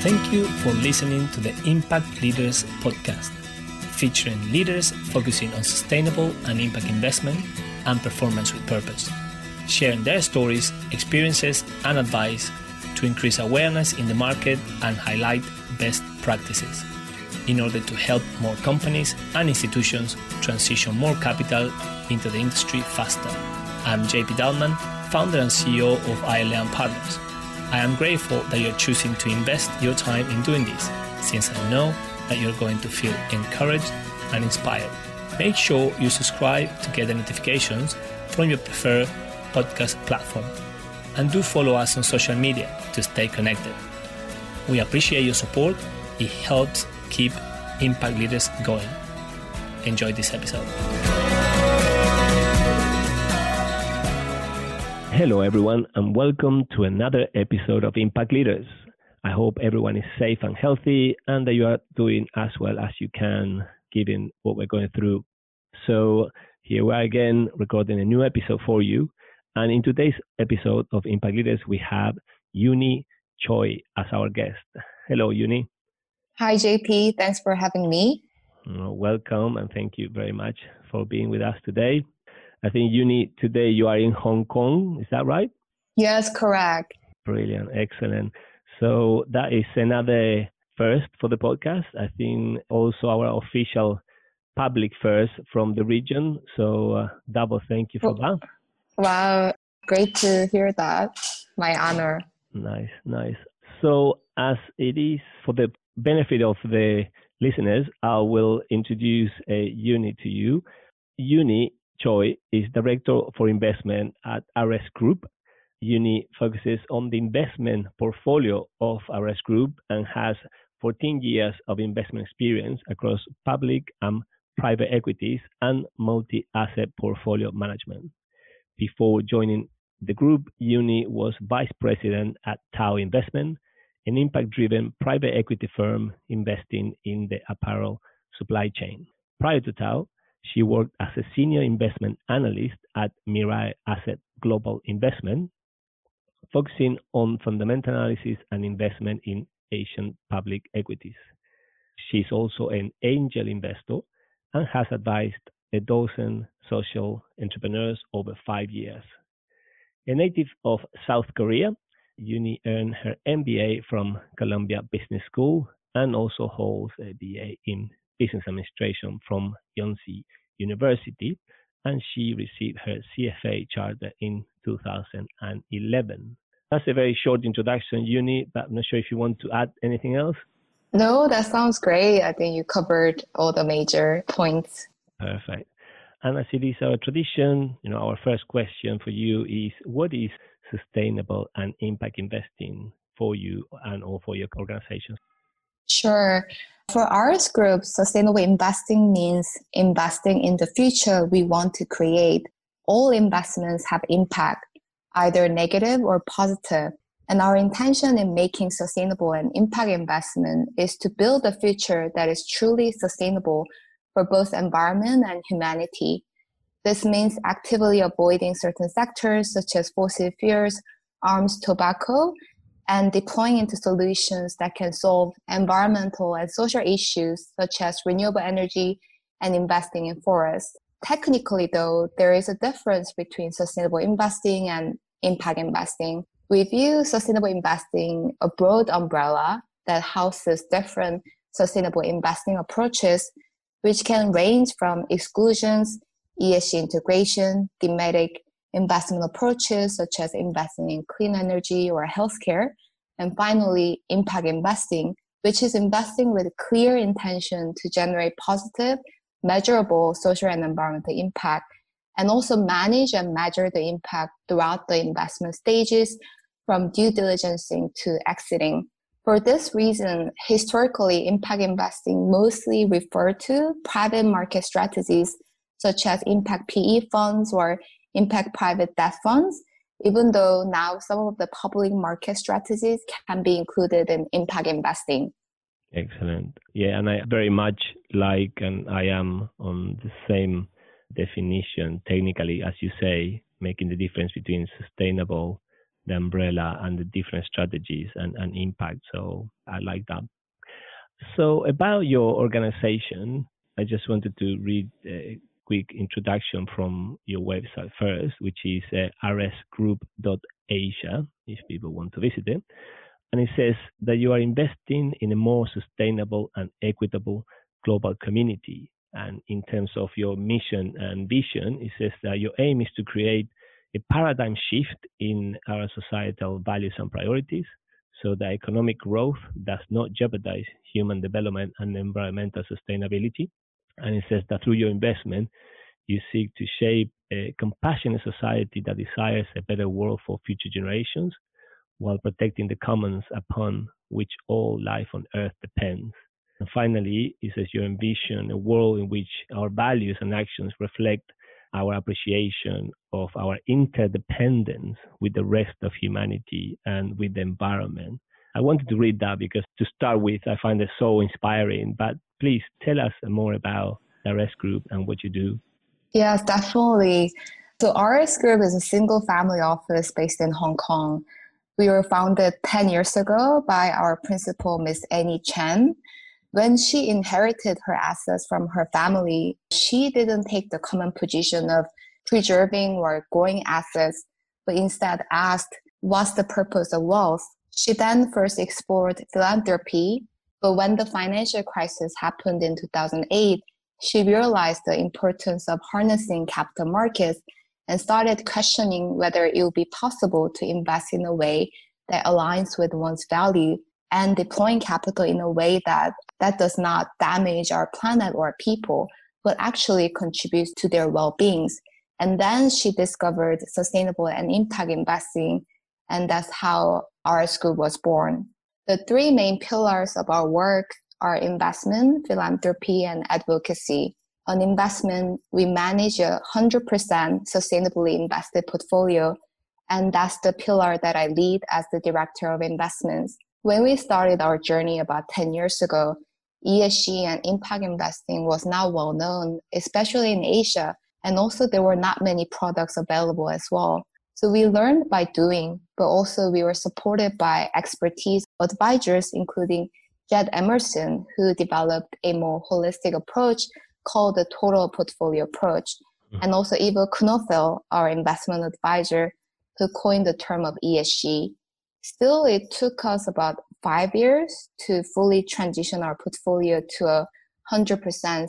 Thank you for listening to the Impact Leaders podcast, featuring leaders focusing on sustainable and impact investment and performance with purpose, sharing their stories, experiences, and advice to increase awareness in the market and highlight best practices in order to help more companies and institutions transition more capital into the industry faster. I'm JP Dalman, founder and CEO of ILM Partners I am grateful that you're choosing to invest your time in doing this, since I know that you're going to feel encouraged and inspired. Make sure you subscribe to get the notifications from your preferred podcast platform. And do follow us on social media to stay connected. We appreciate your support, it helps keep Impact Leaders going. Enjoy this episode. Hello, everyone, and welcome to another episode of Impact Leaders. I hope everyone is safe and healthy and that you are doing as well as you can given what we're going through. So, here we are again recording a new episode for you. And in today's episode of Impact Leaders, we have Uni Choi as our guest. Hello, Uni. Hi, JP. Thanks for having me. Welcome, and thank you very much for being with us today. I think you need today you are in Hong Kong. Is that right? Yes, correct. Brilliant, excellent. So that is another first for the podcast. I think also our official public first from the region. So uh, double thank you for that. Wow, great to hear that. My honor. Nice, nice. So as it is for the benefit of the listeners, I will introduce a Uni to you. Uni Choi is Director for Investment at RS Group. Uni focuses on the investment portfolio of RS Group and has 14 years of investment experience across public and private equities and multi-asset portfolio management. Before joining the group, Uni was vice president at Tau Investment, an impact-driven private equity firm investing in the apparel supply chain. Prior to Tau, she worked as a senior investment analyst at Mirae Asset Global Investment, focusing on fundamental analysis and investment in Asian public equities. She's also an angel investor and has advised a dozen social entrepreneurs over five years. A native of South Korea, Uni earned her MBA from Columbia Business School and also holds a BA in business administration from Yonsei University, and she received her CFA charter in 2011. That's a very short introduction, Uni, but I'm not sure if you want to add anything else. No, that sounds great. I think you covered all the major points. Perfect. And as it is our tradition, you know, our first question for you is what is sustainable and impact investing for you and or for your organization? Sure. For RS Group, sustainable investing means investing in the future we want to create. All investments have impact, either negative or positive. And our intention in making sustainable and impact investment is to build a future that is truly sustainable for both environment and humanity. This means actively avoiding certain sectors such as fossil fuels, arms, tobacco, and deploying into solutions that can solve environmental and social issues such as renewable energy and investing in forests. Technically, though, there is a difference between sustainable investing and impact investing. We view sustainable investing a broad umbrella that houses different sustainable investing approaches, which can range from exclusions, ESG integration, thematic investment approaches such as investing in clean energy or healthcare. And finally, impact investing, which is investing with clear intention to generate positive, measurable social and environmental impact, and also manage and measure the impact throughout the investment stages from due diligencing to exiting. For this reason, historically, impact investing mostly referred to private market strategies such as impact PE funds or impact private debt funds, even though now some of the public market strategies can be included in impact investing. Excellent. Yeah, and I very much like, and I am on the same definition technically, as you say, making the difference between sustainable the umbrella and the different strategies and, and impact. So I like that. So about your organization, I just wanted to read a quick introduction from your website first, which is uh, rsgroup.asia, if people want to visit it. And it says that you are investing in a more sustainable and equitable global community. And in terms of your mission and vision, it says that your aim is to create a paradigm shift in our societal values and priorities so that economic growth does not jeopardize human development and environmental sustainability. And it says that through your investment, you seek to shape a compassionate society that desires a better world for future generations while protecting the commons upon which all life on earth depends. And finally, it says you envision a world in which our values and actions reflect our appreciation of our interdependence with the rest of humanity and with the environment. I wanted to read that because to start with, I find it so inspiring. But please tell us more about the RS Group and what you do. Yes, definitely. So RS Group is a single family office based in Hong Kong. We were founded 10 years ago by our principal, Miss Annie Chen. When she inherited her assets from her family, she didn't take the common position of preserving or growing assets, but instead asked, What's the purpose of wealth? She then first explored philanthropy, but when the financial crisis happened in 2008, she realized the importance of harnessing capital markets and started questioning whether it would be possible to invest in a way that aligns with one's value and deploying capital in a way that that does not damage our planet or people, but actually contributes to their well-beings. And then she discovered sustainable and impact investing, and that's how our school was born. The three main pillars of our work are investment, philanthropy, and advocacy. On investment, we manage a 100% sustainably invested portfolio, and that's the pillar that I lead as the director of investments. When we started our journey about 10 years ago, ESG and impact investing was not well known, especially in Asia, and also there were not many products available as well. So we learned by doing, but also we were supported by expertise advisors, including Jed Emerson, who developed a more holistic approach called the total portfolio approach, mm-hmm. and also Ivo Knoepfel, our investment advisor, who coined the term of ESG. Still, it took us about five years to fully transition our portfolio to a 100%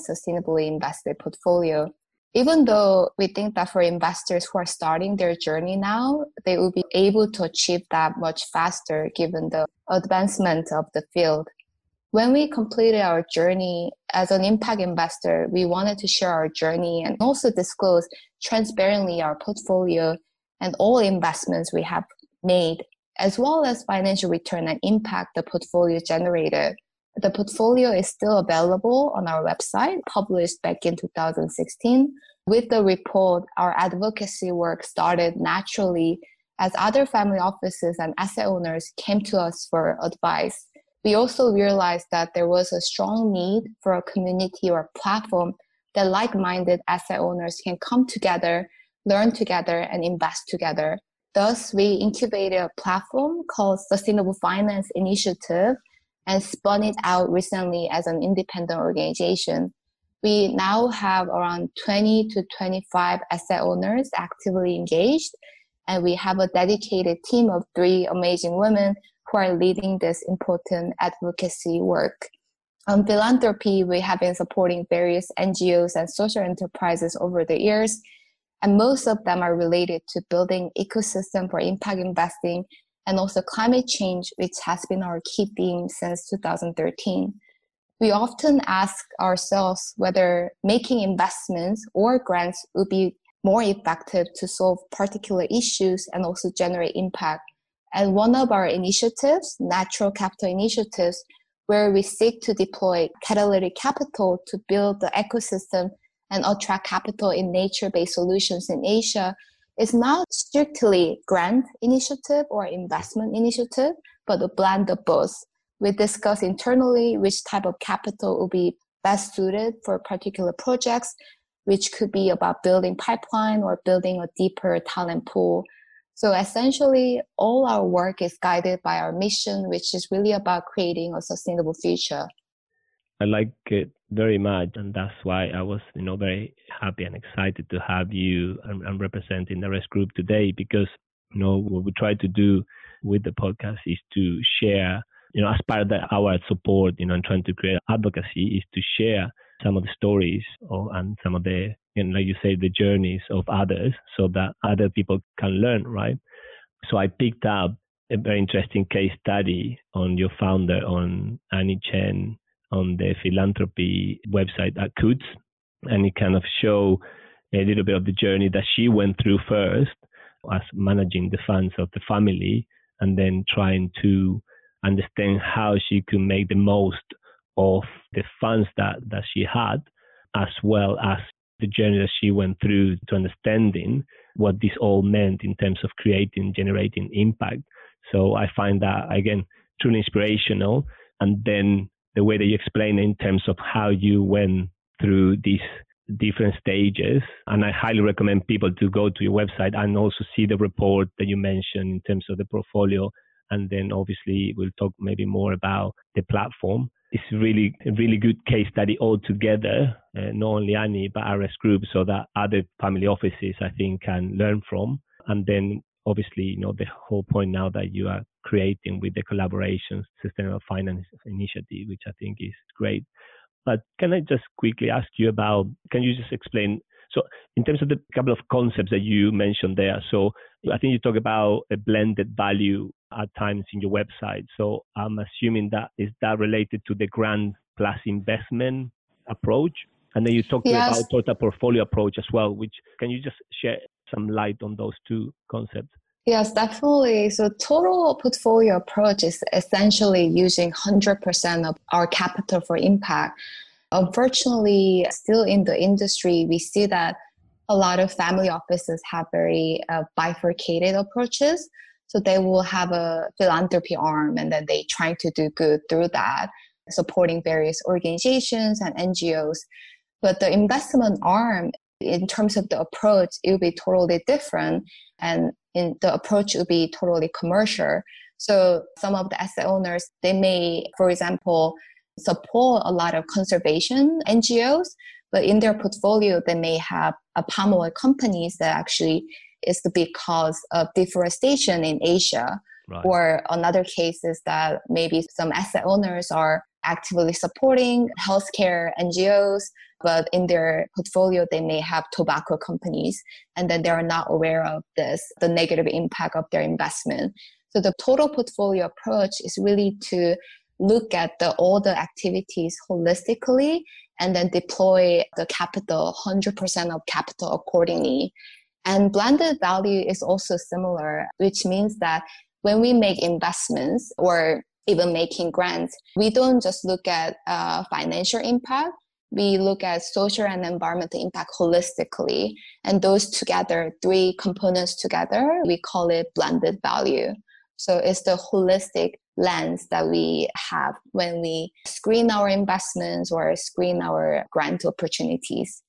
sustainably invested portfolio. Even though we think that for investors who are starting their journey now, they will be able to achieve that much faster given the advancement of the field. When we completed our journey as an impact investor, we wanted to share our journey and also disclose transparently our portfolio and all investments we have made as well as financial return and impact the portfolio generated. The portfolio is still available on our website, published back in 2016. With the report, our advocacy work started naturally as other family offices and asset owners came to us for advice. We also realized that there was a strong need for a community or platform that like minded asset owners can come together, learn together, and invest together. Thus, we incubated a platform called Sustainable Finance Initiative and spun it out recently as an independent organization. We now have around 20 to 25 asset owners actively engaged, and we have a dedicated team of three amazing women who are leading this important advocacy work. On philanthropy, we have been supporting various NGOs and social enterprises over the years and most of them are related to building ecosystem for impact investing and also climate change, which has been our key theme since 2013. We often ask ourselves whether making investments or grants would be more effective to solve particular issues and also generate impact. And one of our initiatives, Natural Capital Initiatives, where we seek to deploy catalytic capital to build the ecosystem and attract capital in nature-based solutions in Asia is not strictly grant initiative or investment initiative, but a blend of both. We discuss internally which type of capital will be best suited for particular projects, which could be about building pipeline or building a deeper talent pool. So essentially, all our work is guided by our mission, which is really about creating a sustainable future. I like it very much, and that's why I was, you know, very happy and excited to have you and, and representing the RS Group today because, you know, what we try to do with the podcast is to share, you know, as part of the, our support, you know, and trying to create advocacy is to share some of the stories or, and some of the, you know, like you say, the journeys of others so that other people can learn, right? So I picked up a very interesting case study on your founder, on Annie Chen, on the philanthropy website at Coutts, and it kind of show a little bit of the journey that she went through first as managing the funds of the family and then trying to understand how she could make the most of the funds that, that she had, as well as the journey that she went through to understanding what this all meant in terms of creating, generating impact. So I find that, again, truly inspirational. And then the way that you explain in terms of how you went through these different stages. And I highly recommend people to go to your website and also see the report that you mentioned in terms of the portfolio. And then obviously we'll talk maybe more about the platform. It's really a really good case study altogether, uh, not only Annie, but RS Group, so that other family offices, I think, can learn from. And then obviously, you know, the whole point now that you are creating with the collaborations sustainable finance initiative, which I think is great. But can I just quickly ask you about? Can you just explain? So, in terms of the couple of concepts that you mentioned there, so I think you talk about a blended value at times in your website. So, I'm assuming that is that related to the grant plus investment approach, and then you talked yes. about total portfolio approach as well. Which can you just share some light on those two concepts? Yes, definitely. So total portfolio approach is essentially using 100% of our capital for impact. Unfortunately, still in the industry, we see that a lot of family offices have very uh, bifurcated approaches. So they will have a philanthropy arm and then they try to do good through that, supporting various organizations and NGOs. But the investment arm in terms of the approach, it will be totally different, and in the approach will be totally commercial. So some of the asset owners, they may, for example, support a lot of conservation NGOs, but in their portfolio, they may have a palm oil companies that actually is the big cause of deforestation in Asia. Right. Or another case is that maybe some asset owners are actively supporting healthcare NGOs, but in their portfolio, they may have tobacco companies, and then they are not aware of this, the negative impact of their investment. So the total portfolio approach is really to look at the, all the activities holistically and then deploy the capital, 100% of capital accordingly. And blended value is also similar, which means that when we make investments or even making grants, we don't just look at uh, financial impact. We look at social and environmental impact holistically. And those together, three components together, we call it blended value. So it's the holistic lens that we have when we screen our investments or screen our grant opportunities.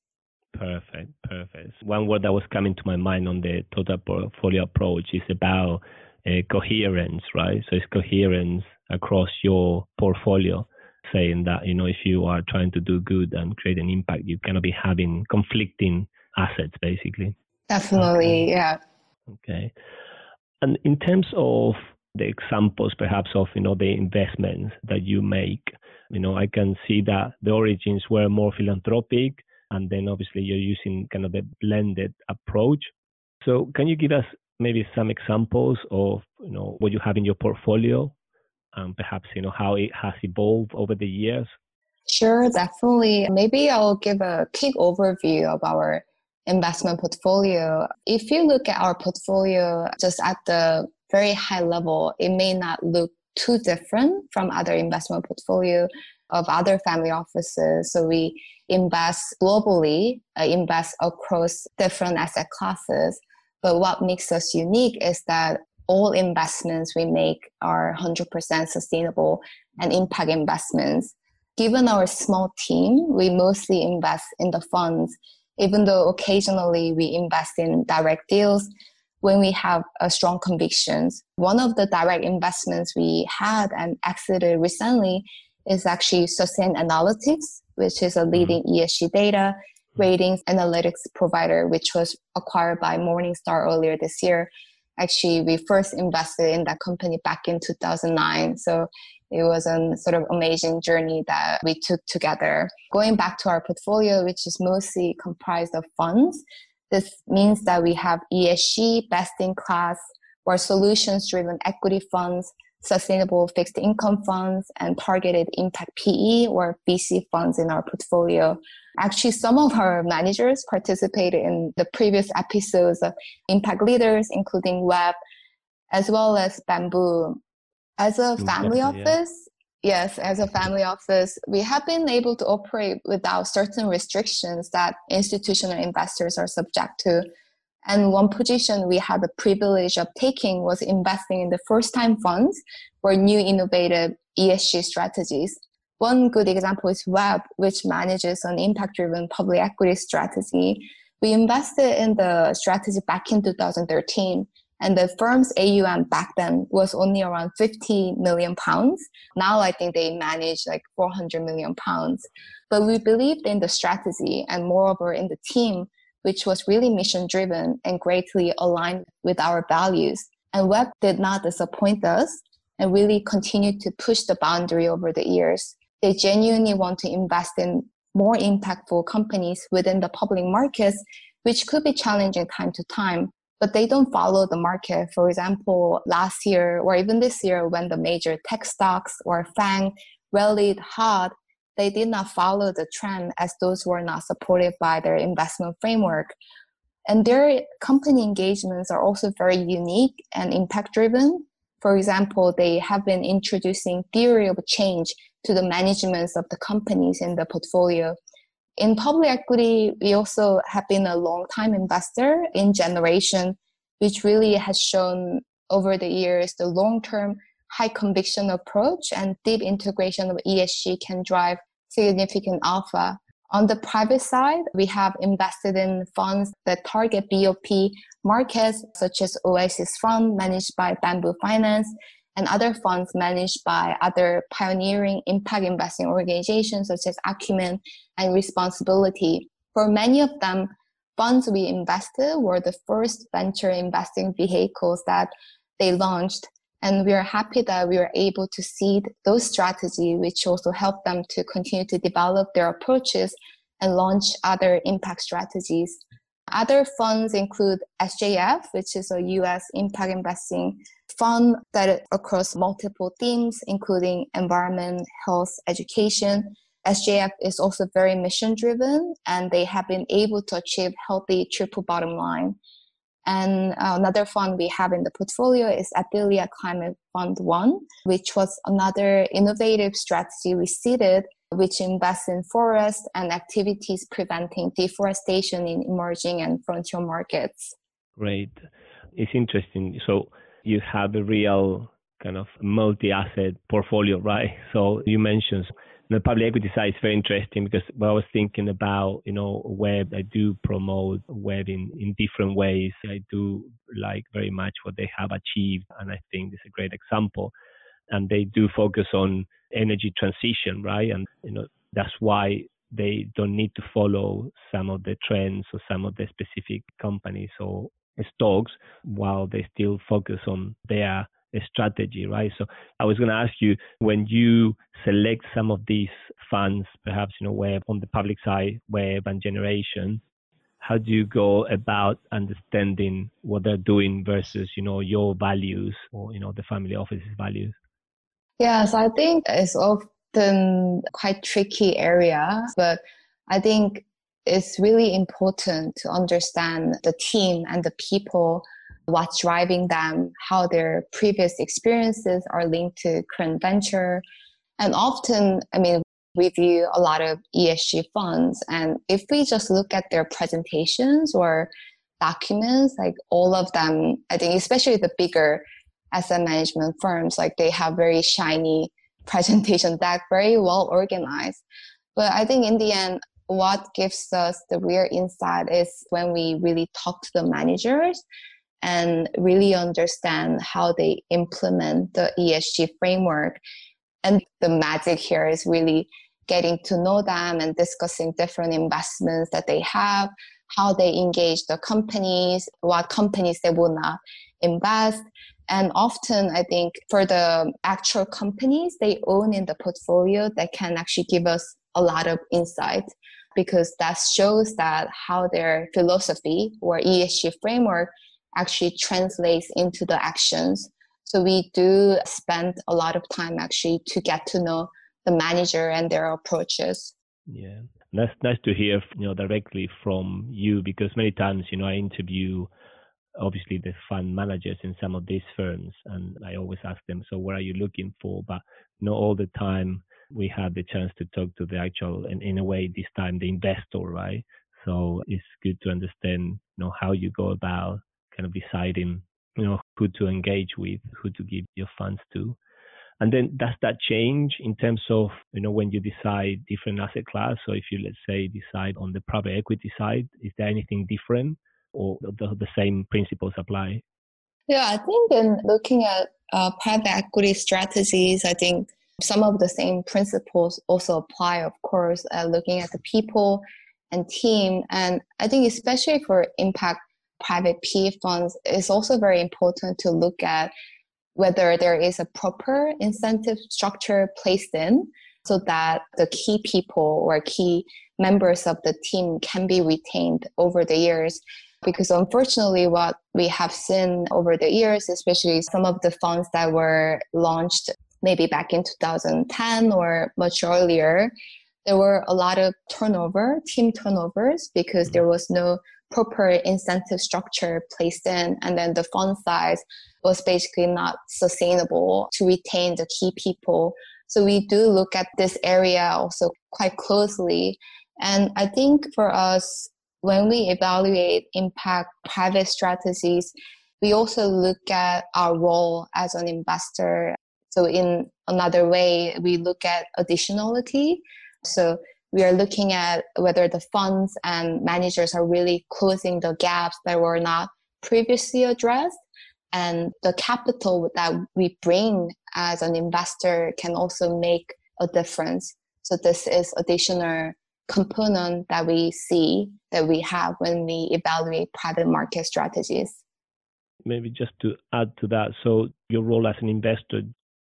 Perfect, perfect. One word that was coming to my mind on the total portfolio approach is about uh, coherence, right? So it's coherence across your portfolio, saying that you know if you are trying to do good and create an impact, you cannot be having conflicting assets, basically. Definitely, okay. yeah. Okay. And in terms of the examples, perhaps of you know the investments that you make, you know I can see that the origins were more philanthropic, and then obviously you're using kind of a blended approach. So can you give us maybe some examples of you know what you have in your portfolio and perhaps you know how it has evolved over the years. Sure definitely. Maybe i'll give a quick overview of our investment portfolio. If you look at our portfolio just at the very high level it may not look too different from other investment portfolio of other family offices. So we invest globally uh, invest across different asset classes. But what makes us unique is that all investments we make are 100% sustainable and impact investments. Given our small team, we mostly invest in the funds. Even though occasionally we invest in direct deals, when we have a strong convictions. One of the direct investments we had and exited recently is actually Sustainalytics, which is a leading mm-hmm. ESG data ratings analytics provider, which was acquired by Morningstar earlier this year. Actually, we first invested in that company back in 2009. So it was a sort of amazing journey that we took together. Going back to our portfolio, which is mostly comprised of funds, this means that we have ESG, best in class, or solutions driven equity funds, sustainable fixed income funds, and targeted impact PE or VC funds in our portfolio. Actually, some of our managers participated in the previous episodes of Impact Leaders, including WHEB, as well as Bamboo. As a family office, yeah. yes, as a family office, we have been able to operate without certain restrictions that institutional investors are subject to. And one position we had the privilege of taking was investing in the first time funds for new innovative ESG strategies. One good example is WHEB, which manages an impact driven public equity strategy. We invested in the strategy back in 2013 and the firm's AUM back then was only around 50 million pounds. Now I think they manage like 400 million pounds. But we believed in the strategy and moreover in the team, which was really mission driven and greatly aligned with our values. And WHEB did not disappoint us and really continued to push the boundary over the years. They genuinely want to invest in more impactful companies within the public markets, which could be challenging time to time but they don't follow the market. For example, last year or even this year, when the major tech stocks or FANG rallied hard, they did not follow the trend as those were not supported by their investment framework. And their company engagements are also very unique and impact driven. For example, they have been introducing theory of change to the managements of the companies in the portfolio in public equity, we also have been a long time investor in Generation, which really has shown over the years the long term high conviction approach and deep integration of ESG can drive significant alpha. On the private side, we have invested in funds that target BOP markets, such as Oasis Fund, managed by Bamboo Finance, and other funds managed by other pioneering impact investing organizations such as Acumen and Responsibility. For many of them, funds we invested were the first venture investing vehicles that they launched. And we are happy that we were able to seed those strategies, which also helped them to continue to develop their approaches and launch other impact strategies. Other funds include SJF, which is a US impact investing fund that across multiple themes, including environment, health, education. SJF is also very mission driven and they have been able to achieve healthy triple bottom line. And another fund we have in the portfolio is Althelia Climate Fund 1, which was another innovative strategy we seeded, which invests in forests and activities preventing deforestation in emerging and frontier markets. Great. It's interesting. So you have a real kind of multi-asset portfolio, right? So you mentioned the public equity side is very interesting because I was thinking about, you know, WHEB, I do promote WHEB in, in different ways. I do like very much what they have achieved. And I think it's a great example. And they do focus on energy transition, right? And, you know, that's why they don't need to follow some of the trends or some of the specific companies or stocks while they still focus on their strategy, right? So I was going to ask you when you select some of these funds, perhaps you know WHEB on the public side, WHEB and generation, how do you go about understanding what they're doing versus you know your values or you know the family office's values? Yes, I think it's often quite tricky area, but I think it's really important to understand the team and the people, what's driving them, how their previous experiences are linked to current venture. And often, I mean, we view a lot of ESG funds, and if we just look at their presentations or documents, like all of them, I think, especially the bigger asset management firms, like they have very shiny presentation deck, very well organized. But I think in the end, what gives us the real insight is when we really talk to the managers and really understand how they implement the ESG framework. And the magic here is really getting to know them and discussing different investments that they have, how they engage the companies, what companies they will not invest. And often, I think for the actual companies they own in the portfolio, that can actually give us a lot of insight because that shows that how their philosophy or ESG framework actually translates into the actions. So we do spend a lot of time actually to get to know the manager and their approaches. Yeah. That's nice to hear, you know, directly from you because many times, you know, I interview obviously the fund managers in some of these firms and I always ask them, so what are you looking for? But not all the time we had the chance to talk to the actual and in a way this time the investor, right? So it's good to understand, you know, how you go about kind of deciding, you know, who to engage with, who to give your funds to. And then does that change in terms of, you know, when you decide different asset class? So if you, let's say, decide on the private equity side, is there anything different or the, the same principles apply? Yeah, I think in looking at uh, private equity strategies, I think some of the same principles also apply, of course, uh, looking at the people and team. And I think especially for impact private PE funds, it's also very important to look at whether there is a proper incentive structure placed in so that the key people or key members of the team can be retained over the years. Because unfortunately, what we have seen over the years, especially some of the funds that were launched maybe back in 2010 or much earlier, there were a lot of turnover, team turnovers, because there was no proper incentive structure placed in, and then the fund size was basically not sustainable to retain the key people. So we do look at this area also quite closely. And I think for us, when we evaluate impact private strategies, we also look at our role as an investor. So in another way, we look at additionality. So we are looking at whether the funds and managers are really closing the gaps that were not previously addressed. And the capital that we bring as an investor can also make a difference. So this is additional component that we see that we have when we evaluate private market strategies. Maybe just to add to that so your role as an investor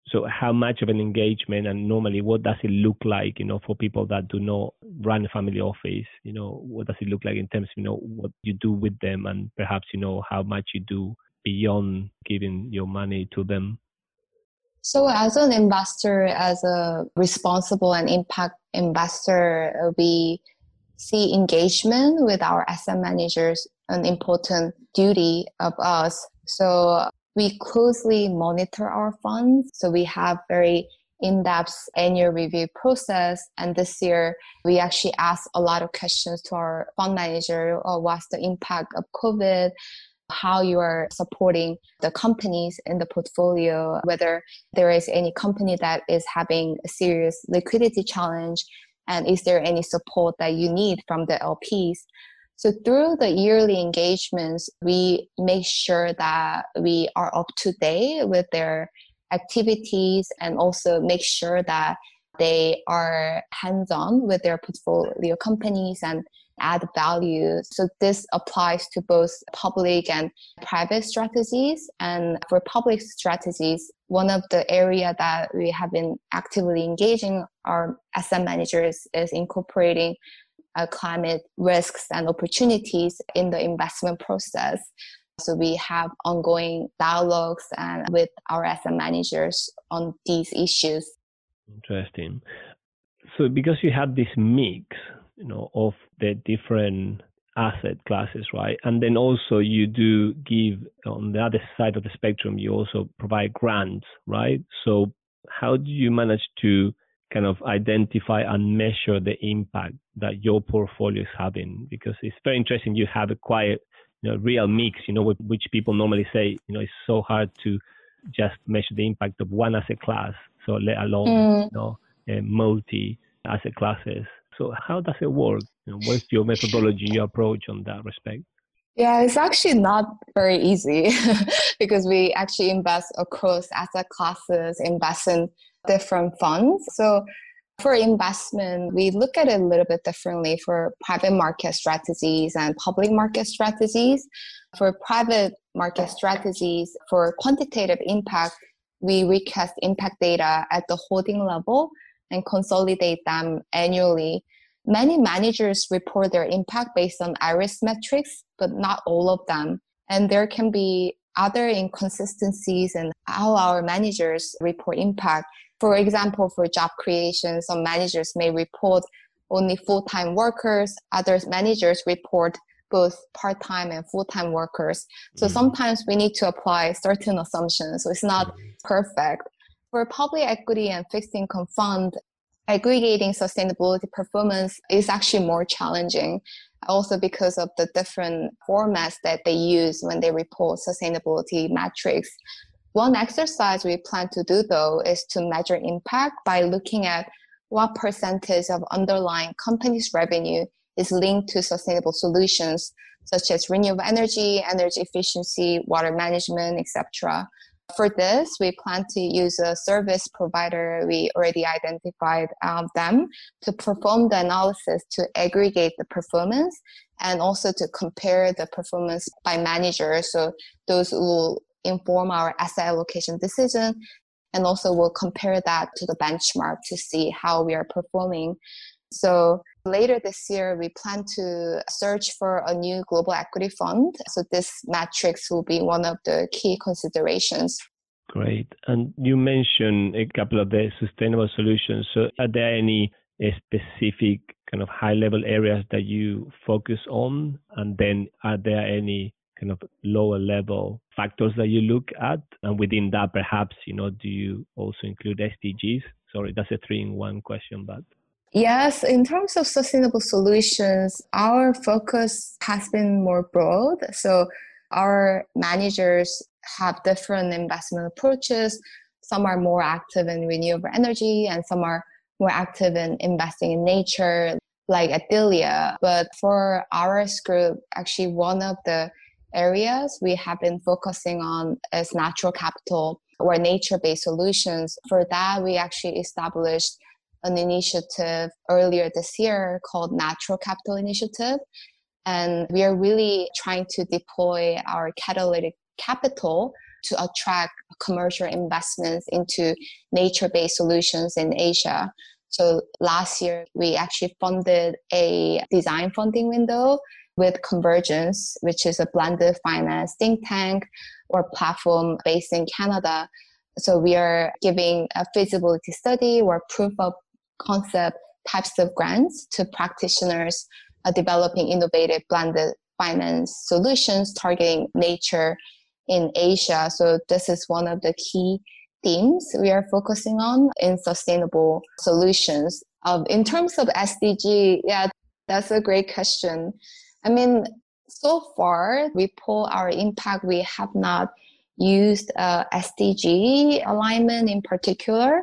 so how much of an engagement and normally what does it look like you know for people that do not run a family office you know what does it look like in terms of you know what you do with them and perhaps you know how much you do beyond giving your money to them? So as an investor as a responsible and impact investor we see engagement with our asset managers an important duty of us. So we closely monitor our funds. So we have very in-depth annual review process. And this year, we actually asked a lot of questions to our fund manager. Or what's the impact of COVID? How you are supporting the companies in the portfolio? Whether there is any company that is having a serious liquidity challenge, and is there any support that you need from the LPs? So through the yearly engagements, we make sure that we are up to date with their activities and also make sure that they are hands on with their portfolio companies and add value. So this applies to both public and private strategies. And for public strategies, one of the area that we have been actively engaging our asset managers is incorporating uh, climate risks and opportunities in the investment process. So we have ongoing dialogues and with our asset managers on these issues. Interesting. So because you have this mix, you know, of the different asset classes, right? And then also you do give on the other side of the spectrum, you also provide grants, right? So how do you manage to kind of identify and measure the impact that your portfolio is having because it's very interesting you have a quite you know real mix you know which people normally say you know it's so hard to just measure the impact of one asset class so let alone mm. you know uh, multi asset classes. So how does it work? You know, what's your methodology your approach on that respect? Yeah, it's actually not very easy because we actually invest across asset classes, invest in different funds. So for investment, we look at it a little bit differently for private market strategies and public market strategies. For private market strategies, for quantitative impact, we request impact data at the holding level and consolidate them annually. Many managers report their impact based on IRIS metrics, but not all of them. And there can be other inconsistencies in how our managers report impact. For example, for job creation, some managers may report only full time workers, other managers report both part time and full time workers. So mm-hmm. sometimes we need to apply certain assumptions. So it's not perfect. For public equity and fixed income fund, aggregating sustainability performance is actually more challenging also because of the different formats that they use when they report sustainability metrics. One exercise we plan to do though is to measure impact by looking at what percentage of underlying companies' revenue is linked to sustainable solutions such as renewable energy, energy efficiency, water management, etc. For this, we plan to use a service provider. We already identified um, them to perform the analysis to aggregate the performance and also to compare the performance by manager. So those will inform our asset allocation decision and also we'll compare that to the benchmark to see how we are performing. So later this year, we plan to search for a new global equity fund. So this matrix will be one of the key considerations. Great. And you mentioned a couple of the sustainable solutions. So are there any eh, specific kind of high level areas that you focus on? And then are there any kind of lower level factors that you look at? And within that, perhaps, you know, do you also include SDGs? Sorry, that's a three in one question, but. Yes, in terms of sustainable solutions, our focus has been more broad. So our managers have different investment approaches. Some are more active in renewable energy and some are more active in investing in nature, like Althelia. But for our group, actually one of the areas we have been focusing on is natural capital or nature-based solutions. For that, we actually established an initiative earlier this year called Natural Capital Initiative. And we are really trying to deploy our catalytic capital to attract commercial investments into nature based solutions in Asia. So last year, we actually funded a design funding window with Convergence, which is a blended finance think tank or platform based in Canada. So we are giving a feasibility study or proof of concept types of grants to practitioners uh, developing innovative blended finance solutions targeting nature in Asia. So this is one of the key themes we are focusing on in sustainable solutions. Uh, in terms of SDG, yeah, that's a great question. I mean, so far, we pull our impact, we have not used uh, SDG alignment in particular,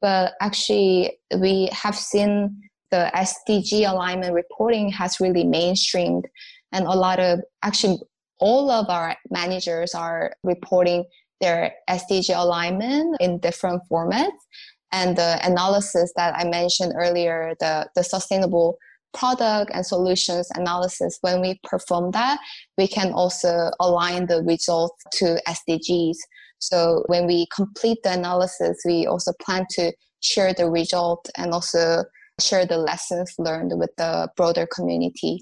but actually, we have seen the SDG alignment reporting has really mainstreamed, and a lot of actually all of our managers are reporting their SDG alignment in different formats. And the analysis that I mentioned earlier, the, the sustainable product and solutions analysis, when we perform that, we can also align the results to SDGs. So when we complete the analysis, we also plan to share the result and also share the lessons learned with the broader community.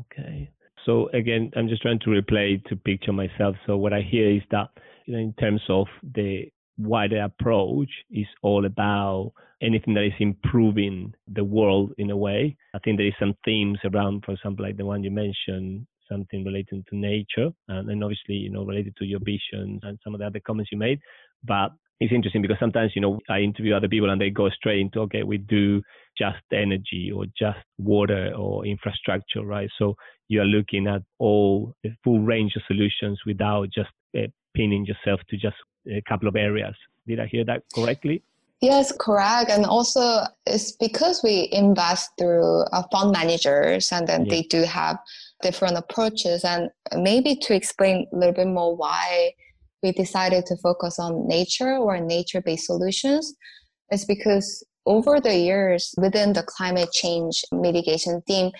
Okay. So again, I'm just trying to replay to picture myself. So what I hear is that you know, in terms of the wider approach is all about anything that is improving the world in a way. I think there is some themes around, for example, like the one you mentioned, something relating to nature, and, and obviously, you know, related to your visions and some of the other comments you made. But it's interesting because sometimes, you know, I interview other people and they go straight into, okay, we do just energy or just water or infrastructure, right? So you are looking at all the full range of solutions without just uh, pinning yourself to just a couple of areas. Did I hear that correctly? Yes, correct. And also, it's because we invest through uh, fund managers, and then yeah. they do have different approaches. And maybe to explain a little bit more why we decided to focus on nature or nature based solutions, is because over the years within the climate change mitigation theme,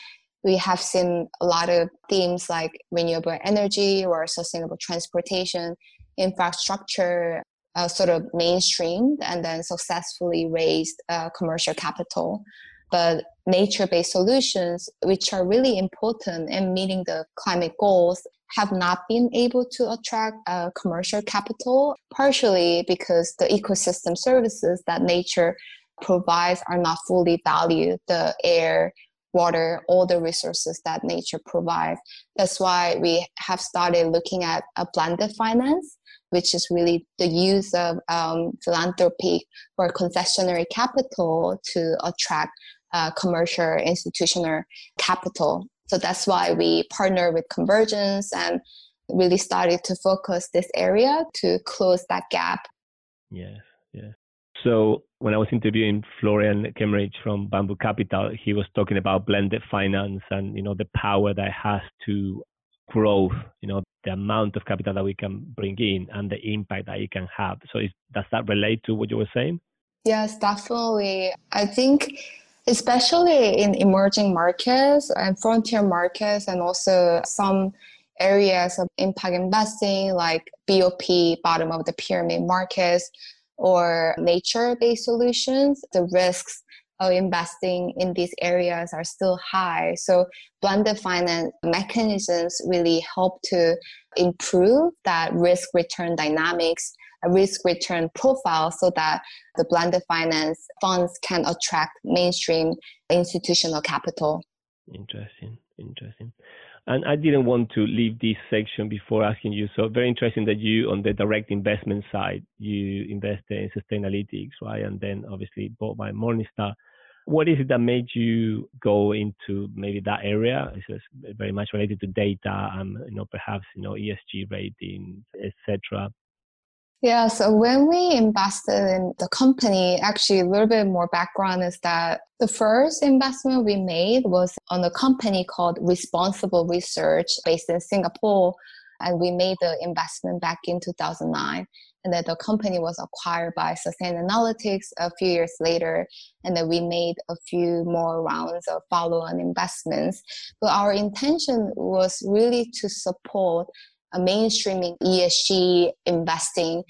we have seen a lot of themes like renewable energy or sustainable transportation, infrastructure, uh, sort of mainstreamed and then successfully raised uh, commercial capital. But nature based solutions, which are really important in meeting the climate goals, have not been able to attract uh, commercial capital, partially because the ecosystem services that nature provides are not fully valued. The air, water, all the resources that nature provides. That's why we have started looking at a blended finance which is really the use of um, philanthropy or concessionary capital to attract uh, commercial institutional capital. So that's why we partner with Convergence and really started to focus this area to close that gap. Yes, yes. So when I was interviewing Florian Kemmerich from Bamboo Capital, he was talking about blended finance and you know the power that has to growth, you know, the amount of capital that we can bring in and the impact that it can have. So is, does that relate to what you were saying? Yes, definitely. I think especially in emerging markets and frontier markets and also some areas of impact investing like BOP, bottom of the pyramid markets, or nature based solutions, the risks of investing in these areas are still high. So blended finance mechanisms really help to improve that risk return dynamics, risk return profile so that the blended finance funds can attract mainstream institutional capital. Interesting, interesting. And I didn't want to leave this section before asking you. So very interesting that you, on the direct investment side, you invested in Sustainalytics, right? And then obviously bought by Morningstar. What is it that made you go into maybe that area? It's very much related to data and you know perhaps you know ESG ratings, etc. Yeah, so when we invested in the company, actually a little bit more background is that the first investment we made was on a company called Responsible Research based in Singapore. And we made the investment back in 2009 and then the company was acquired by Sustainalytics a few years later, and then we made a few more rounds of follow-on investments. But our intention was really to support mainstreaming ESG investing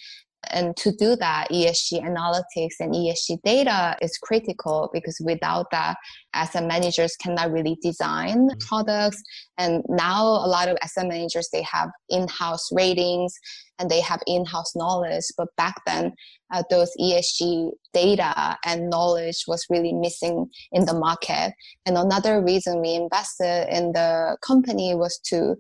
and to do that, ESG analytics and ESG data is critical because without that, asset managers cannot really design mm-hmm. products. And now a lot of asset managers, they have in-house ratings and they have in-house knowledge. But back then, uh, those ESG data and knowledge was really missing in the market. And another reason we invested in the company was to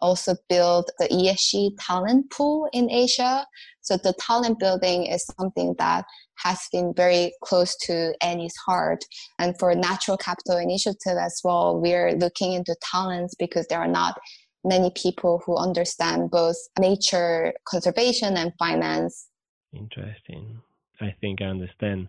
also build the ESG talent pool in Asia. So the talent building is something that has been very close to Annie's heart. And for Natural Capital Initiative as well, we're looking into talents because there are not many people who understand both nature conservation and finance. Interesting. I think I understand.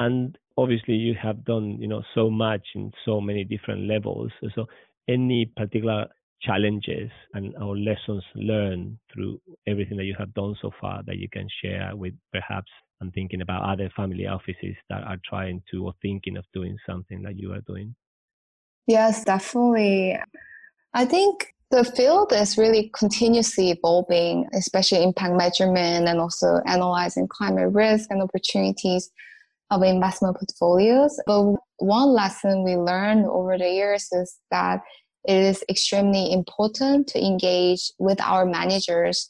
And obviously you have done, you know, so much in so many different levels. So any particular challenges and our lessons learned through everything that you have done so far that you can share with perhaps I'm thinking about other family offices that are trying to or thinking of doing something that you are doing? Yes, definitely. I think the field is really continuously evolving, especially impact measurement and also analyzing climate risk and opportunities of investment portfolios. But one lesson we learned over the years is that it is extremely important to engage with our managers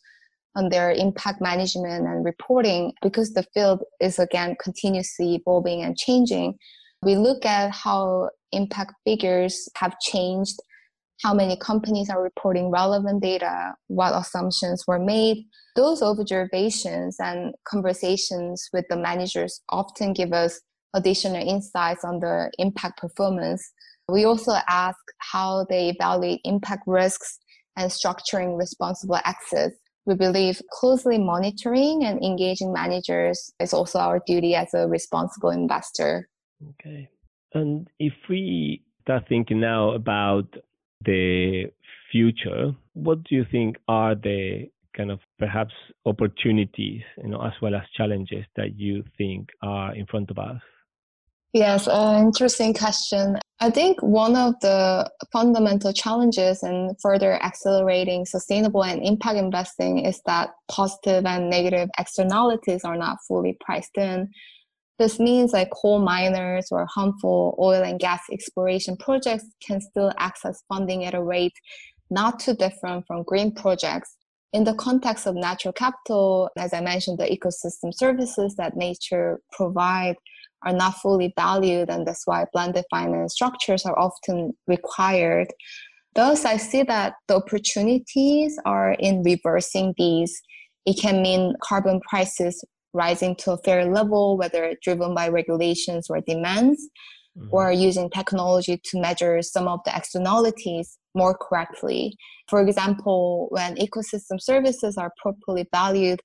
on their impact management and reporting because the field is again continuously evolving and changing. We look at how impact figures have changed, how many companies are reporting relevant data, what assumptions were made. Those observations and conversations with the managers often give us additional insights on the impact performance we also ask how they evaluate impact risks and structuring responsible access. We believe closely monitoring and engaging managers is also our duty as a responsible investor. Okay. And if we start thinking now about the future, what do you think are the kind of perhaps opportunities, you know, as well as challenges that you think are in front of us? Yes, uh, interesting question. I think one of the fundamental challenges in further accelerating sustainable and impact investing is that positive and negative externalities are not fully priced in. This means like coal miners or harmful oil and gas exploration projects can still access funding at a rate not too different from green projects. In the context of natural capital, as I mentioned, the ecosystem services that nature provide are not fully valued, and that's why blended finance structures are often required. Thus, I see that the opportunities are in reversing these. It can mean carbon prices rising to a fair level, whether driven by regulations or demands, mm-hmm. or using technology to measure some of the externalities more correctly. For example, when ecosystem services are properly valued,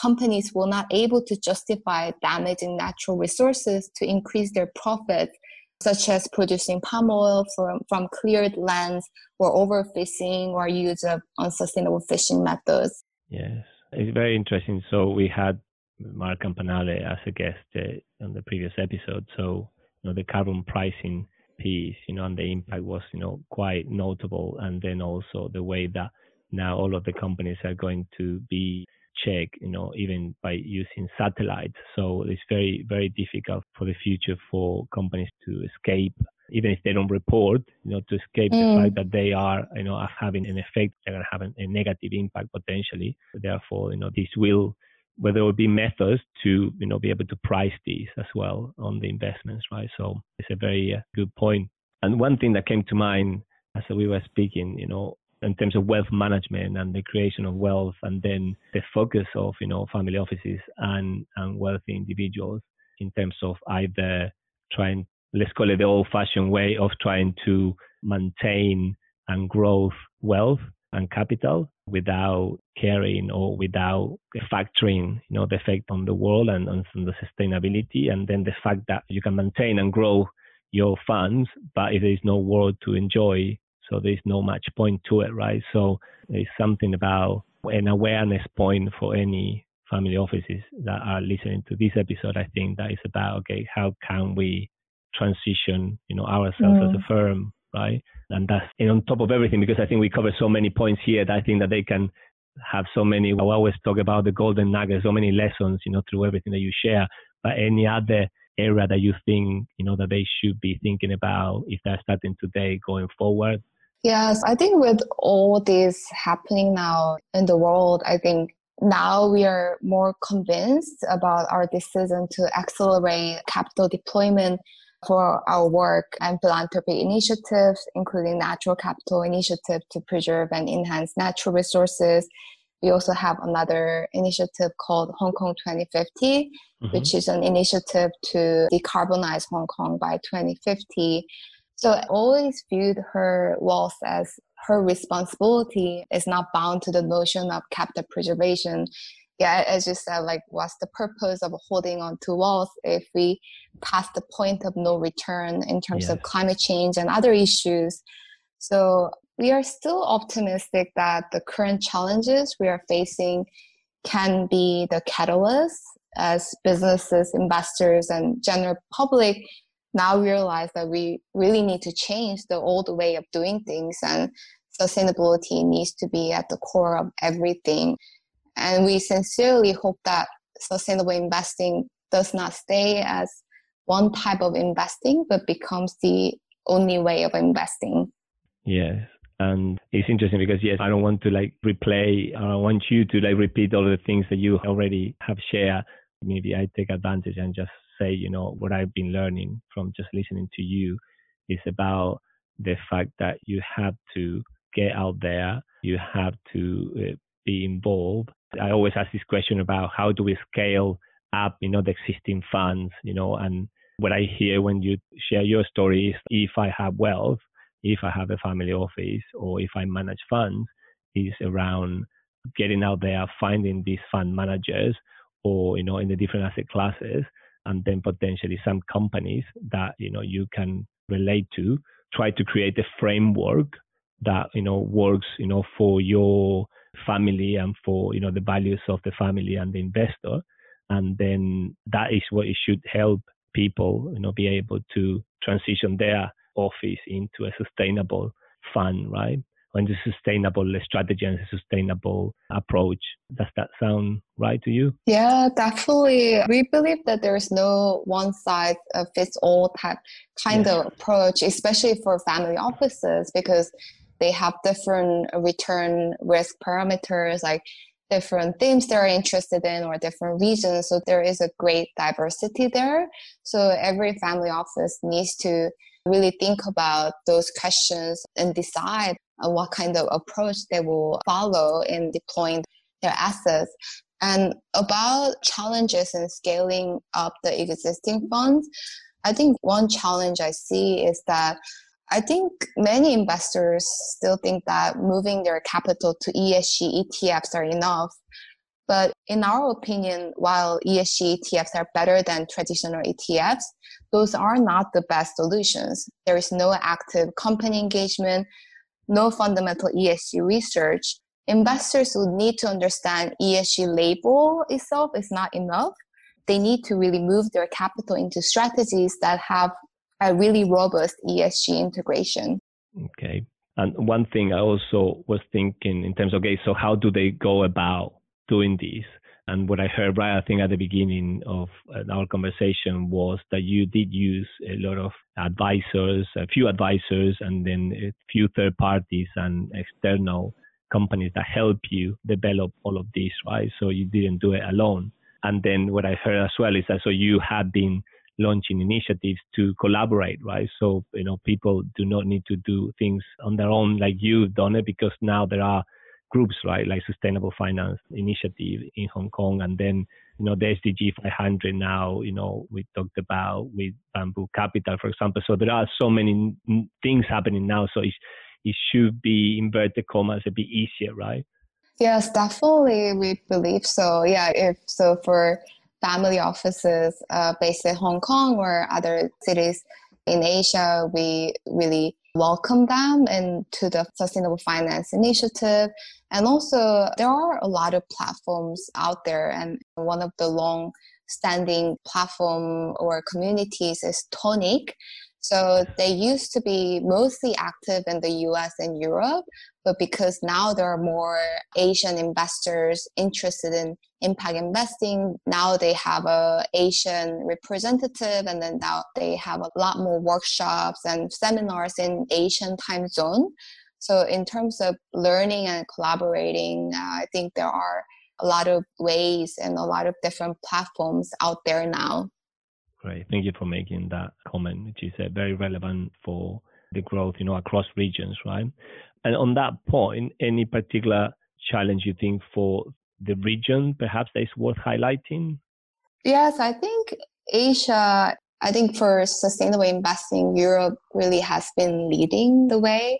companies will not able to justify damaging natural resources to increase their profits such as producing palm oil from, from cleared lands or overfishing or use of unsustainable fishing methods. Yes, it's very interesting. So we had Mark Campanale as a guest uh, on the previous episode. So you know the carbon pricing piece, you know, and the impact was you know quite notable. And then also the way that now all of the companies are going to be check, you know, even by using satellites. So it's very, very difficult for the future for companies to escape, even if they don't report, you know, to escape mm. the fact that they are, you know, having an effect, they're going to have a negative impact potentially. Therefore, you know, this will, whether there will be methods to, you know, be able to price these as well on the investments, right? So it's a very uh, good point. And one thing that came to mind as we were speaking, you know, in terms of wealth management and the creation of wealth and then the focus of you know family offices and and wealthy individuals in terms of either trying let's call it the old fashioned way of trying to maintain and grow wealth and capital without caring or without factoring you know the effect on the world and on the sustainability. And then the fact that you can maintain and grow your funds but if there is no world to enjoy so there's no much point to it, right? So there's something about an awareness point for any family offices that are listening to this episode. I think that is about okay, how can we transition, you know, ourselves mm. as a mm. firm, right? And that's and on top of everything, because I think we cover so many points here that I think that they can have so many. I always talk about the golden nuggets, so many lessons, you know, through everything that you share. But any other area that you think, you know, that they should be thinking about if they're starting today going forward Yes, I think with all this happening now in the world, I think now we are more convinced about our decision to accelerate capital deployment for our work and philanthropy initiatives, including natural capital initiative to preserve and enhance natural resources. We also have another initiative called Hong Kong 2050, mm-hmm. which is an initiative to decarbonize Hong Kong by 2050 so I always viewed her wealth as her responsibility is not bound to the notion of capital preservation. Yeah, as you said, like what's the purpose of holding on to wealth if we pass the point of no return in terms yes. of climate change and other issues? So we are still optimistic that the current challenges we are facing can be the catalyst as businesses, investors, and general public now realize that we really need to change the old way of doing things and sustainability needs to be at the core of everything. And we sincerely hope that sustainable investing does not stay as one type of investing, but becomes the only way of investing. Yes. And it's interesting because yes, I don't want to like replay. I want you to like repeat all the things that you already have shared. Maybe I take advantage and just say, you know, what I've been learning from just listening to you is about the fact that you have to get out there, you have to uh, be involved. I always ask this question about how do we scale up, you know, the existing funds, you know, and what I hear when you share your story is if I have wealth, if I have a family office, or if I manage funds, is around getting out there, finding these fund managers, or you know, in the different asset classes, and then potentially some companies that you know you can relate to try to create a framework that you know works you know for your family and for you know the values of the family and the investor. And then that is what it should help people you know be able to transition their office into a sustainable fund right and the sustainable strategy and a sustainable approach. Does that sound right to you? Yeah, definitely. We believe that there is no one size fits all type kind of approach, especially for family offices, because they have different return risk parameters, like different themes they're interested in or different regions. So there is a great diversity there. So every family office needs to really think about those questions and decide Uh, what kind of approach they will follow in deploying their assets. And about challenges in scaling up the existing funds, I think one challenge I see is that I think many investors still think that moving their capital to ESG ETFs are enough. But in our opinion, while ESG ETFs are better than traditional ETFs, those are not the best solutions. There is no active company engagement, no fundamental ESG research. Investors would need to understand ESG label itself is not enough. They need to really move their capital into strategies that have a really robust ESG integration. Okay. And one thing I also was thinking in terms of, okay, so how do they go about doing this? And what I heard right, I think at the beginning of uh, our conversation was that you did use a lot of advisors, a few advisors, and then a few third parties and external companies that help you develop all of this, right? So you didn't do it alone. And then what I heard as well is that so you have been launching initiatives to collaborate, right? So, you know, people do not need to do things on their own like you've done it because now there are groups, right, like Sustainable Finance Initiative in Hong Kong, and then you know the SDG 500 now. You know we talked about with Bamboo Capital, for example. So there are so many things happening now. So it it should be inverted commas a bit easier, right? Yes, definitely. We believe so. Yeah, if so for family offices uh, based in Hong Kong or other cities in Asia, we really welcome them into the sustainable finance initiative. And also, there are a lot of platforms out there, and one of the long standing platform or communities is Toniic. So they used to be mostly active in the US and Europe, but because now there are more Asian investors interested in impact investing, now they have a Asian representative and then now they have a lot more workshops and seminars in Asian time zone. So in terms of learning and collaborating, uh, I think there are a lot of ways and a lot of different platforms out there now. Great. Thank you for making that comment, which is uh, very relevant for the growth, you know, across regions, right? And on that point, any particular challenge you think for the region, perhaps that is worth highlighting? Yes, I think Asia, I think for sustainable investing, Europe really has been leading the way.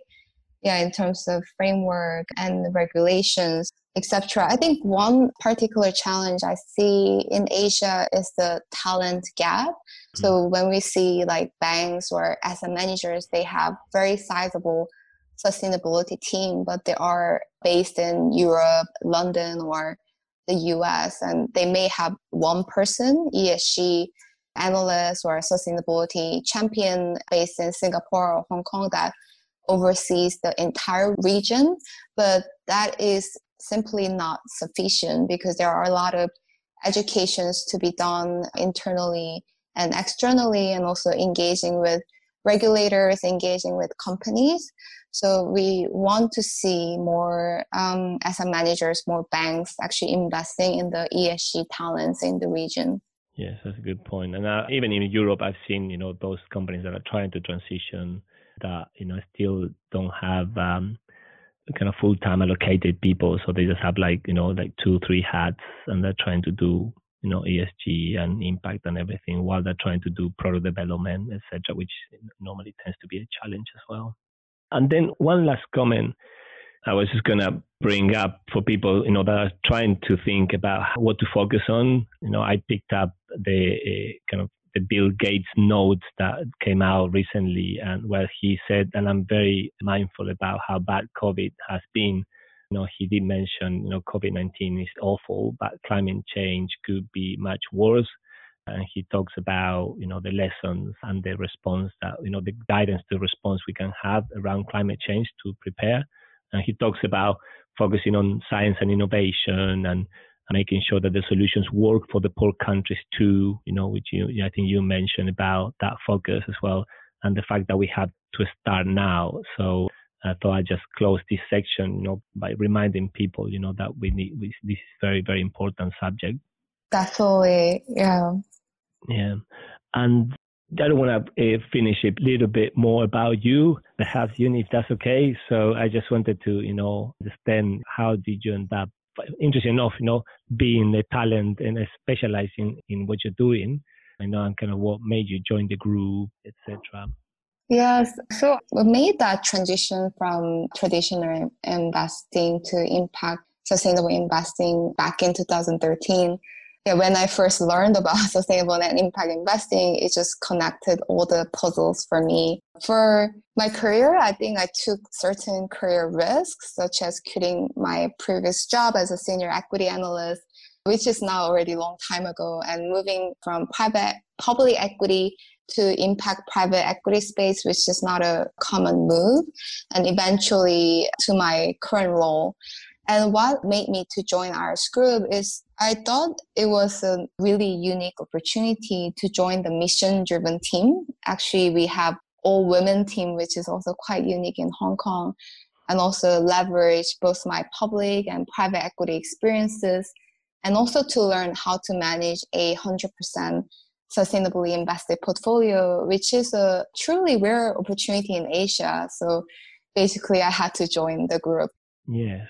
Yeah, in terms of framework and regulations etc. I think one particular challenge I see in Asia is the talent gap. Mm-hmm. So when we see like banks or asset managers, they have very sizable sustainability team, but they are based in Europe, London, or the US, and they may have one person, ESG analyst or sustainability champion based in Singapore or Hong Kong that oversees the entire region, but that is simply not sufficient because there are a lot of educations to be done internally and externally and also engaging with regulators engaging with companies. So we want to see more um, asset managers more banks actually investing in the esg talents in the region. Yes that's a good point. And uh, even in europe i've seen you know those companies that are trying to transition that you know still don't have um, kind of full time allocated people, so they just have like you know like two three hats, and they're trying to do you know ESG and impact and everything while they're trying to do product development, etc., which normally tends to be a challenge as well. And then one last comment I was just gonna bring up for people you know that are trying to think about what to focus on. You know, I picked up the uh, kind of the Bill Gates notes that came out recently, and where he said, and I'm very mindful about how bad COVID has been. You know, he did mention, you know, COVID-19 is awful, but climate change could be much worse. And he talks about, you know, the lessons and the response that, you know, the guidance, the response we can have around climate change to prepare. And he talks about focusing on science and innovation and making sure that the solutions work for the poor countries too, you know, which you, I think you mentioned about that focus as well, and the fact that we have to start now. So I thought I just close this section, you know, by reminding people, you know, that we need we, this is very very important subject. That's Definitely, yeah. Yeah, and I don't want to uh, finish a little bit more about you, perhaps you, if that's okay. So I just wanted to, you know, understand how did you end up interesting enough, you know, being a talent and specializing in what you're doing. I know and kind of what made you join the group, etc. Yes, so we made that transition from traditional investing to impact sustainable investing back in 2013 yeah, when I first learned about sustainable and impact investing, it just connected all the puzzles for me. For my career, I think I took certain career risks, such as quitting my previous job as a senior equity analyst, which is now already a long time ago, and moving from private public equity to impact private equity space, which is not a common move, and eventually to my current role. And what made me to join RS Group is I thought it was a really unique opportunity to join the mission driven team. Actually, we have all women team, which is also quite unique in Hong Kong, and also leverage both my public and private equity experiences, and also to learn how to manage a 100% sustainably invested portfolio, which is a truly rare opportunity in Asia. So basically, I had to join the group. Yes.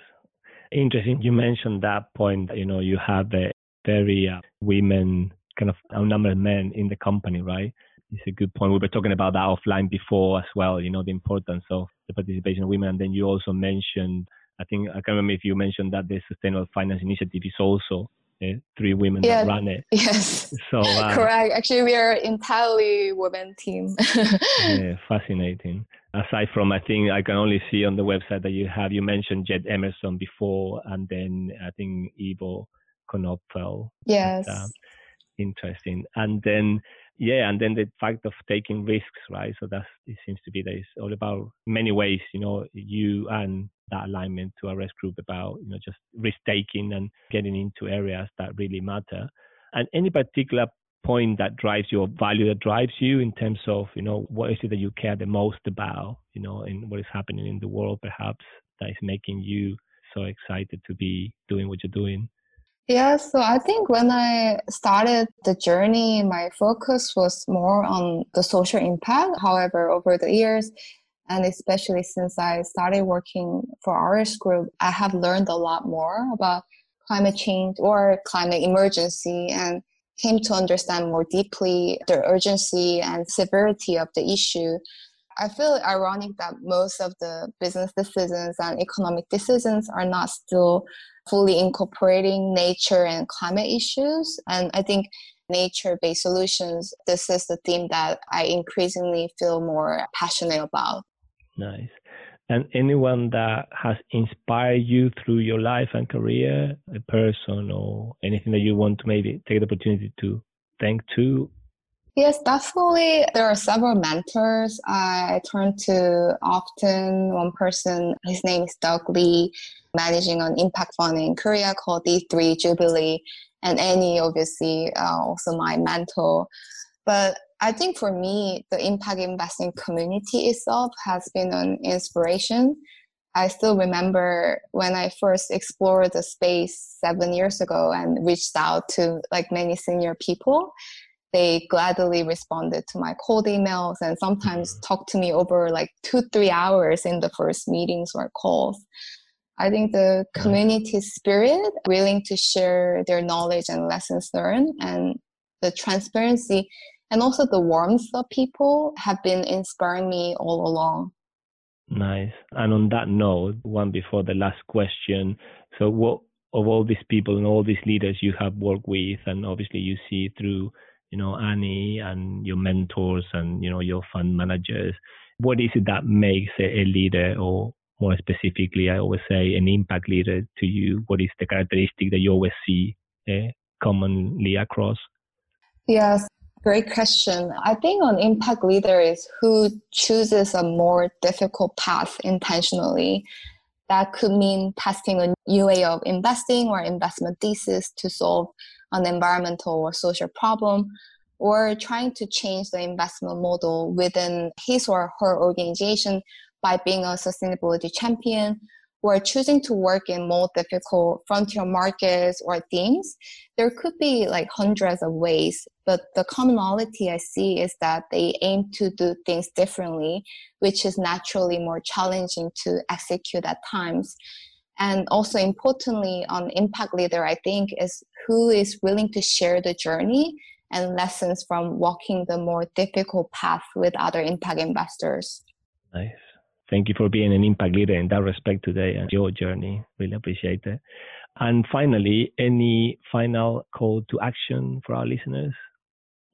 Interesting. You mentioned that point. You know, you have a very uh, women kind of outnumbered men in the company, right? It's a good point. We were talking about that offline before as well. You know, the importance of the participation of women. And then you also mentioned, I think I can't remember if you mentioned that the Sustainable Finance Initiative is also uh, three women yeah, that run it. Yes. So uh, correct. Actually, we are entirely women team. yeah, fascinating aside from I think I can only see on the website that you have you mentioned Jed Emerson before and then I think Ivo Knoepfel. Yes. Uh, interesting. And then yeah, and then the fact of taking risks, right? So that it seems to be that it's all about many ways, you know, you and that alignment to RS group about, you know, just risk taking and getting into areas that really matter. And any particular point that drives your value that drives you in terms of you know what is it that you care the most about you know and what is happening in the world perhaps that is making you so excited to be doing what you're doing yeah so i think when i started the journey my focus was more on the social impact however over the years and especially since i started working for RS group i have learned a lot more about climate change or climate emergency and came to understand more deeply the urgency and severity of the issue. I feel ironic that most of the business decisions and economic decisions are not still fully incorporating nature and climate issues. And I think nature based solutions, this is the theme that I increasingly feel more passionate about. Nice and anyone that has inspired you through your life and career, a person or anything that you want to maybe take the opportunity to thank to? Yes, definitely. There are several mentors I turn to often. One person, his name is Doug Lee, managing an impact fund in Korea called D3 Jubilee. And Annie, obviously, uh, also my mentor. But I think for me, the impact investing community itself has been an inspiration. I still remember when I first explored the space seven years ago and reached out to like many senior people. They gladly responded to my cold emails and sometimes mm-hmm. talked to me over like two, three hours in the first meetings or calls. I think the community spirit, willing to share their knowledge and lessons learned, and the transparency and also the warmth of people have been inspiring me all along. Nice. And on that note, one before the last question. So, what of all these people and all these leaders you have worked with, and obviously you see through you know, Annie and your mentors and, you know, your fund managers, what is it that makes a, a leader or more specifically, I always say an impact leader to you? What is the characteristic that you always see uh, commonly across? Yes, great question. I think an impact leader is who chooses a more difficult path intentionally. That could mean testing a new way of investing or investment thesis to solve an environmental or social problem, or trying to change the investment model within his or her organization by being a sustainability champion or choosing to work in more difficult frontier markets or themes, there could be like hundreds of ways. But the commonality I see is that they aim to do things differently, which is naturally more challenging to execute at times. And also importantly, on impact leader, I think is who is willing to share the journey and lessons from walking the more difficult path with other impact investors. Nice. Thank you for being an impact leader in that respect today and your journey. Really appreciate it. And finally, any final call to action for our listeners?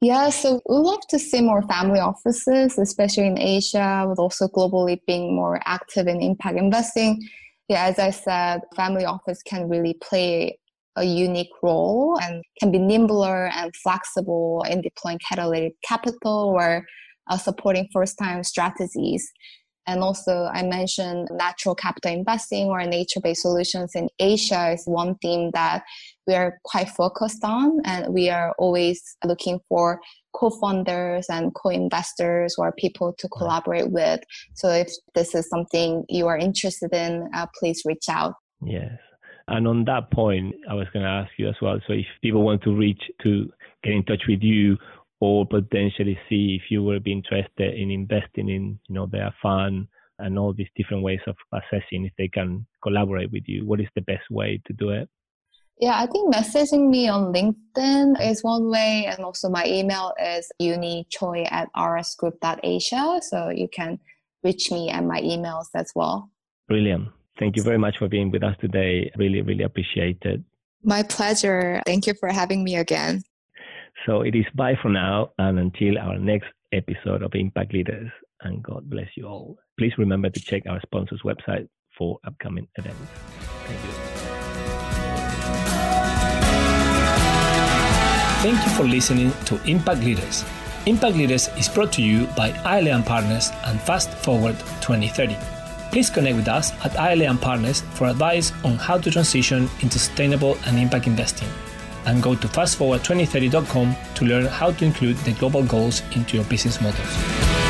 Yeah, so we love to see more family offices, especially in Asia, but also globally being more active in impact investing. Yeah, as I said, family office can really play a unique role and can be nimbler and flexible in deploying catalytic capital or uh, supporting first time strategies. And also, I mentioned natural capital investing or nature based solutions in Asia is one theme that we are quite focused on. And we are always looking for co founders and co investors or people to collaborate with. So, if this is something you are interested in, uh, please reach out. Yes. And on that point, I was going to ask you as well. So, if people want to reach to get in touch with you or potentially see if you will be interested in investing in you know their fund and all these different ways of assessing if they can collaborate with you. What is the best way to do it? Yeah i think messaging me on linkedin is one way and also my email is unichoi at rsgroup.asia so you can reach me at my emails as well. Brilliant. Thank you very much for being with us today. Really really appreciate it. My pleasure. Thank you for having me again so it is bye for now and until our next episode of Impact Leaders. And God bless you all. Please remember to check our sponsors' website for upcoming events. Thank you. Thank you for listening to Impact Leaders. Impact Leaders is brought to you by ILA Partners and Fast Forward 2030. Please connect with us at ILA Partners for advice on how to transition into sustainable and impact investing and go to fastforward2030.com to learn how to include the global goals into your business models.